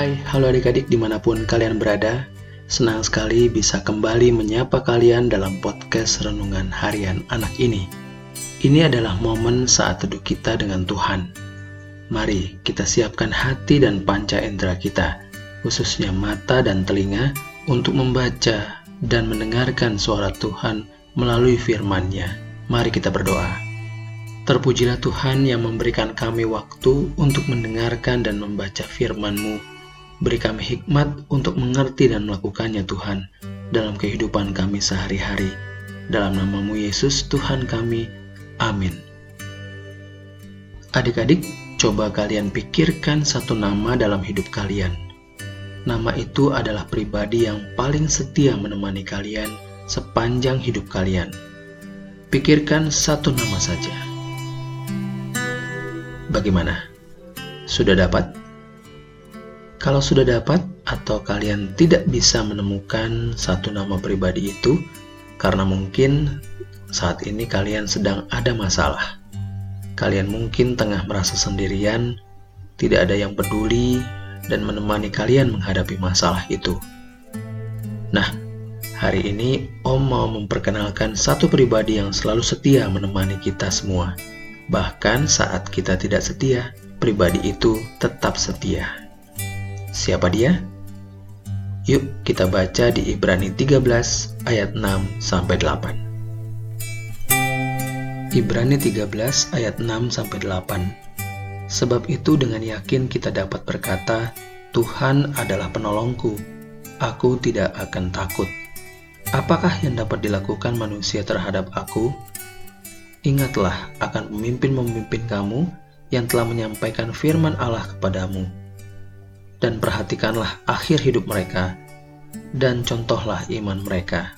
Hai, halo adik-adik di mana pun kalian berada. Senang sekali bisa kembali menyapa kalian dalam podcast Renungan Harian Anak ini. Ini adalah momen saat teduh kita dengan Tuhan. Mari kita siapkan hati dan panca indera kita, khususnya mata dan telinga, untuk membaca dan mendengarkan suara Tuhan melalui firman-Nya. Mari kita berdoa. Terpujilah Tuhan yang memberikan kami waktu untuk mendengarkan dan membaca firman-Mu. Beri kami hikmat untuk mengerti dan melakukannya Tuhan dalam kehidupan kami sehari-hari. Dalam namamu Yesus Tuhan kami. Amin. Adik-adik, coba kalian pikirkan satu nama dalam hidup kalian. Nama itu adalah pribadi yang paling setia menemani kalian sepanjang hidup kalian. Pikirkan satu nama saja. Bagaimana? Sudah dapat? Kalau sudah dapat atau kalian tidak bisa menemukan satu nama pribadi itu karena mungkin saat ini kalian sedang ada masalah. Kalian mungkin tengah merasa sendirian, tidak ada yang peduli dan menemani kalian menghadapi masalah itu. Nah, hari ini Om mau memperkenalkan satu pribadi yang selalu setia menemani kita semua Bahkan saat kita tidak setia, pribadi itu tetap setia. Siapa dia? Yuk kita baca di Ibrani 13 ayat 6 sampai 8. Ibrani 13 ayat 6 sampai 8. Sebab itu dengan yakin kita dapat berkata, Tuhan adalah penolongku. Aku tidak akan takut. Apakah yang dapat dilakukan manusia terhadap aku? Ingatlah akan pemimpin-pemimpin kamu yang telah menyampaikan firman Allah kepadamu. Dan perhatikanlah akhir hidup mereka, dan contohlah iman mereka.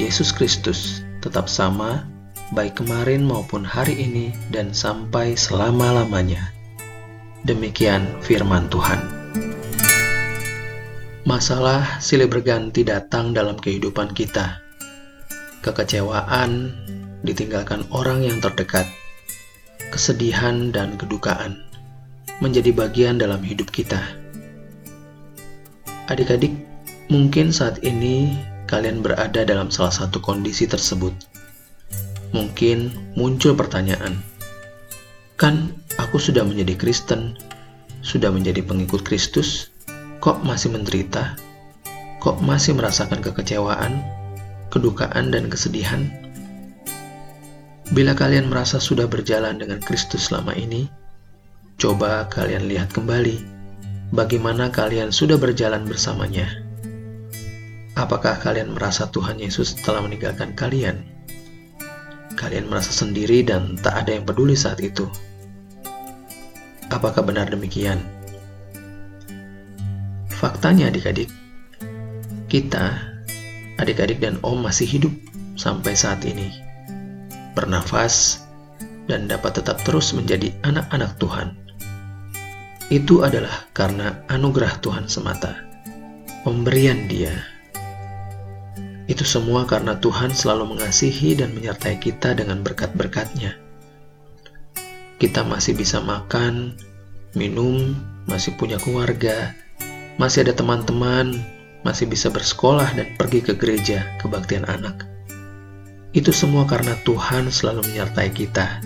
Yesus Kristus tetap sama, baik kemarin maupun hari ini, dan sampai selama-lamanya. Demikian firman Tuhan. Masalah silih berganti datang dalam kehidupan kita. Kekecewaan, ditinggalkan orang yang terdekat, kesedihan dan kedukaan menjadi bagian dalam hidup kita. Adik-adik, mungkin saat ini kalian berada dalam salah satu kondisi tersebut. Mungkin muncul pertanyaan, "Kan aku sudah menjadi Kristen, sudah menjadi pengikut Kristus, kok masih menderita? Kok masih merasakan kekecewaan, kedukaan, dan kesedihan?" Bila kalian merasa sudah berjalan dengan Kristus selama ini, coba kalian lihat kembali bagaimana kalian sudah berjalan bersamanya. Apakah kalian merasa Tuhan Yesus telah meninggalkan kalian? Kalian merasa sendiri dan tak ada yang peduli saat itu. Apakah benar demikian? Faktanya adik-adik, kita, adik-adik dan om masih hidup sampai saat ini bernafas, dan dapat tetap terus menjadi anak-anak Tuhan. Itu adalah karena anugerah Tuhan semata, pemberian Dia. Itu semua karena Tuhan selalu mengasihi dan menyertai kita dengan berkat-berkatnya. Kita masih bisa makan, minum, masih punya keluarga, masih ada teman-teman, masih bisa bersekolah dan pergi ke gereja kebaktian anak itu semua karena Tuhan selalu menyertai kita,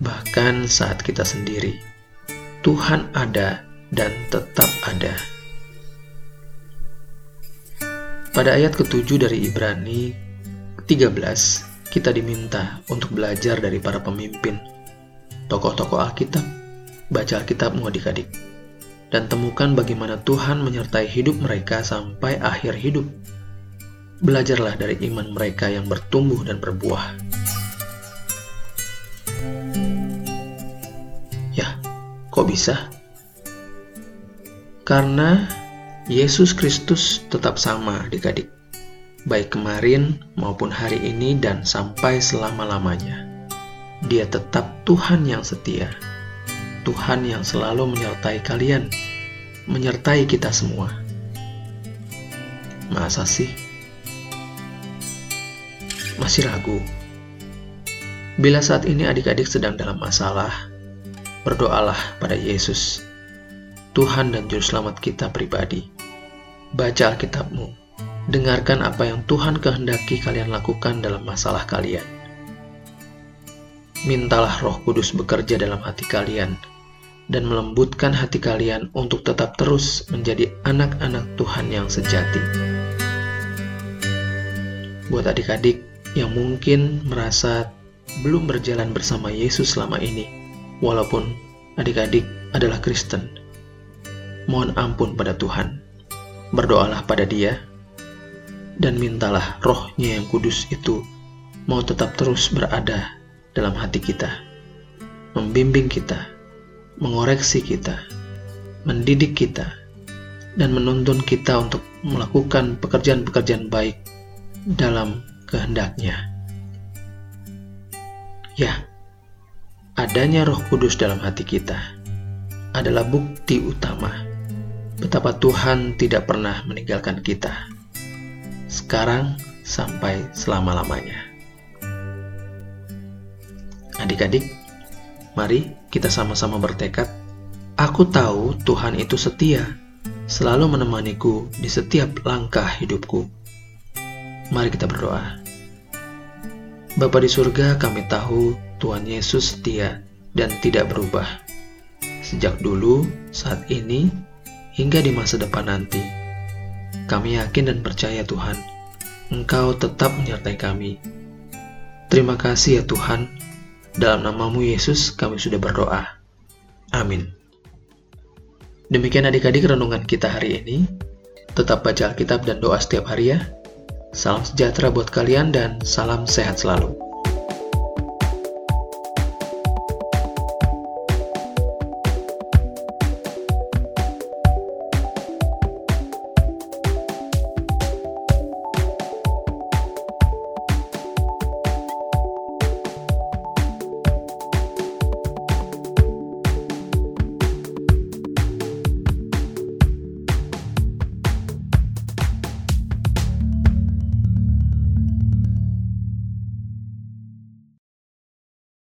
bahkan saat kita sendiri. Tuhan ada dan tetap ada. Pada ayat ketujuh dari Ibrani 13, kita diminta untuk belajar dari para pemimpin, tokoh-tokoh Alkitab, baca Alkitab adik-adik, dan temukan bagaimana Tuhan menyertai hidup mereka sampai akhir hidup Belajarlah dari iman mereka yang bertumbuh dan berbuah. Kok bisa? Karena Yesus Kristus tetap sama adik-adik, baik kemarin maupun hari ini dan sampai selama-lamanya. Dia tetap Tuhan yang setia, Tuhan yang selalu menyertai kalian, menyertai kita semua. Masa sih? masih ragu. Bila saat ini adik-adik sedang dalam masalah, berdoalah pada Yesus. Tuhan dan Juru Selamat kita pribadi. Baca Alkitabmu, dengarkan apa yang Tuhan kehendaki kalian lakukan dalam masalah kalian. Mintalah roh kudus bekerja dalam hati kalian, dan melembutkan hati kalian untuk tetap terus menjadi anak-anak Tuhan yang sejati. Buat adik-adik yang mungkin merasa belum berjalan bersama Yesus selama ini, walaupun adik-adik adalah Kristen, mohon ampun pada Tuhan. Berdoalah pada Dia dan mintalah rohnya yang kudus itu mau tetap terus berada dalam hati kita, membimbing kita, mengoreksi kita, mendidik kita, dan menuntun kita untuk melakukan pekerjaan-pekerjaan baik dalam kehendaknya. Ya, adanya roh kudus dalam hati kita adalah bukti utama betapa Tuhan tidak pernah meninggalkan kita sekarang sampai selama-lamanya. Adik-adik, mari kita sama-sama bertekad. Aku tahu Tuhan itu setia, selalu menemaniku di setiap langkah hidupku. Mari kita berdoa. Bapa di surga, kami tahu Tuhan Yesus setia dan tidak berubah. Sejak dulu, saat ini, hingga di masa depan nanti. Kami yakin dan percaya Tuhan, Engkau tetap menyertai kami. Terima kasih ya Tuhan, dalam namamu Yesus kami sudah berdoa. Amin. Demikian adik-adik renungan kita hari ini. Tetap baca Alkitab dan doa setiap hari ya. Salam sejahtera buat kalian dan salam sehat selalu.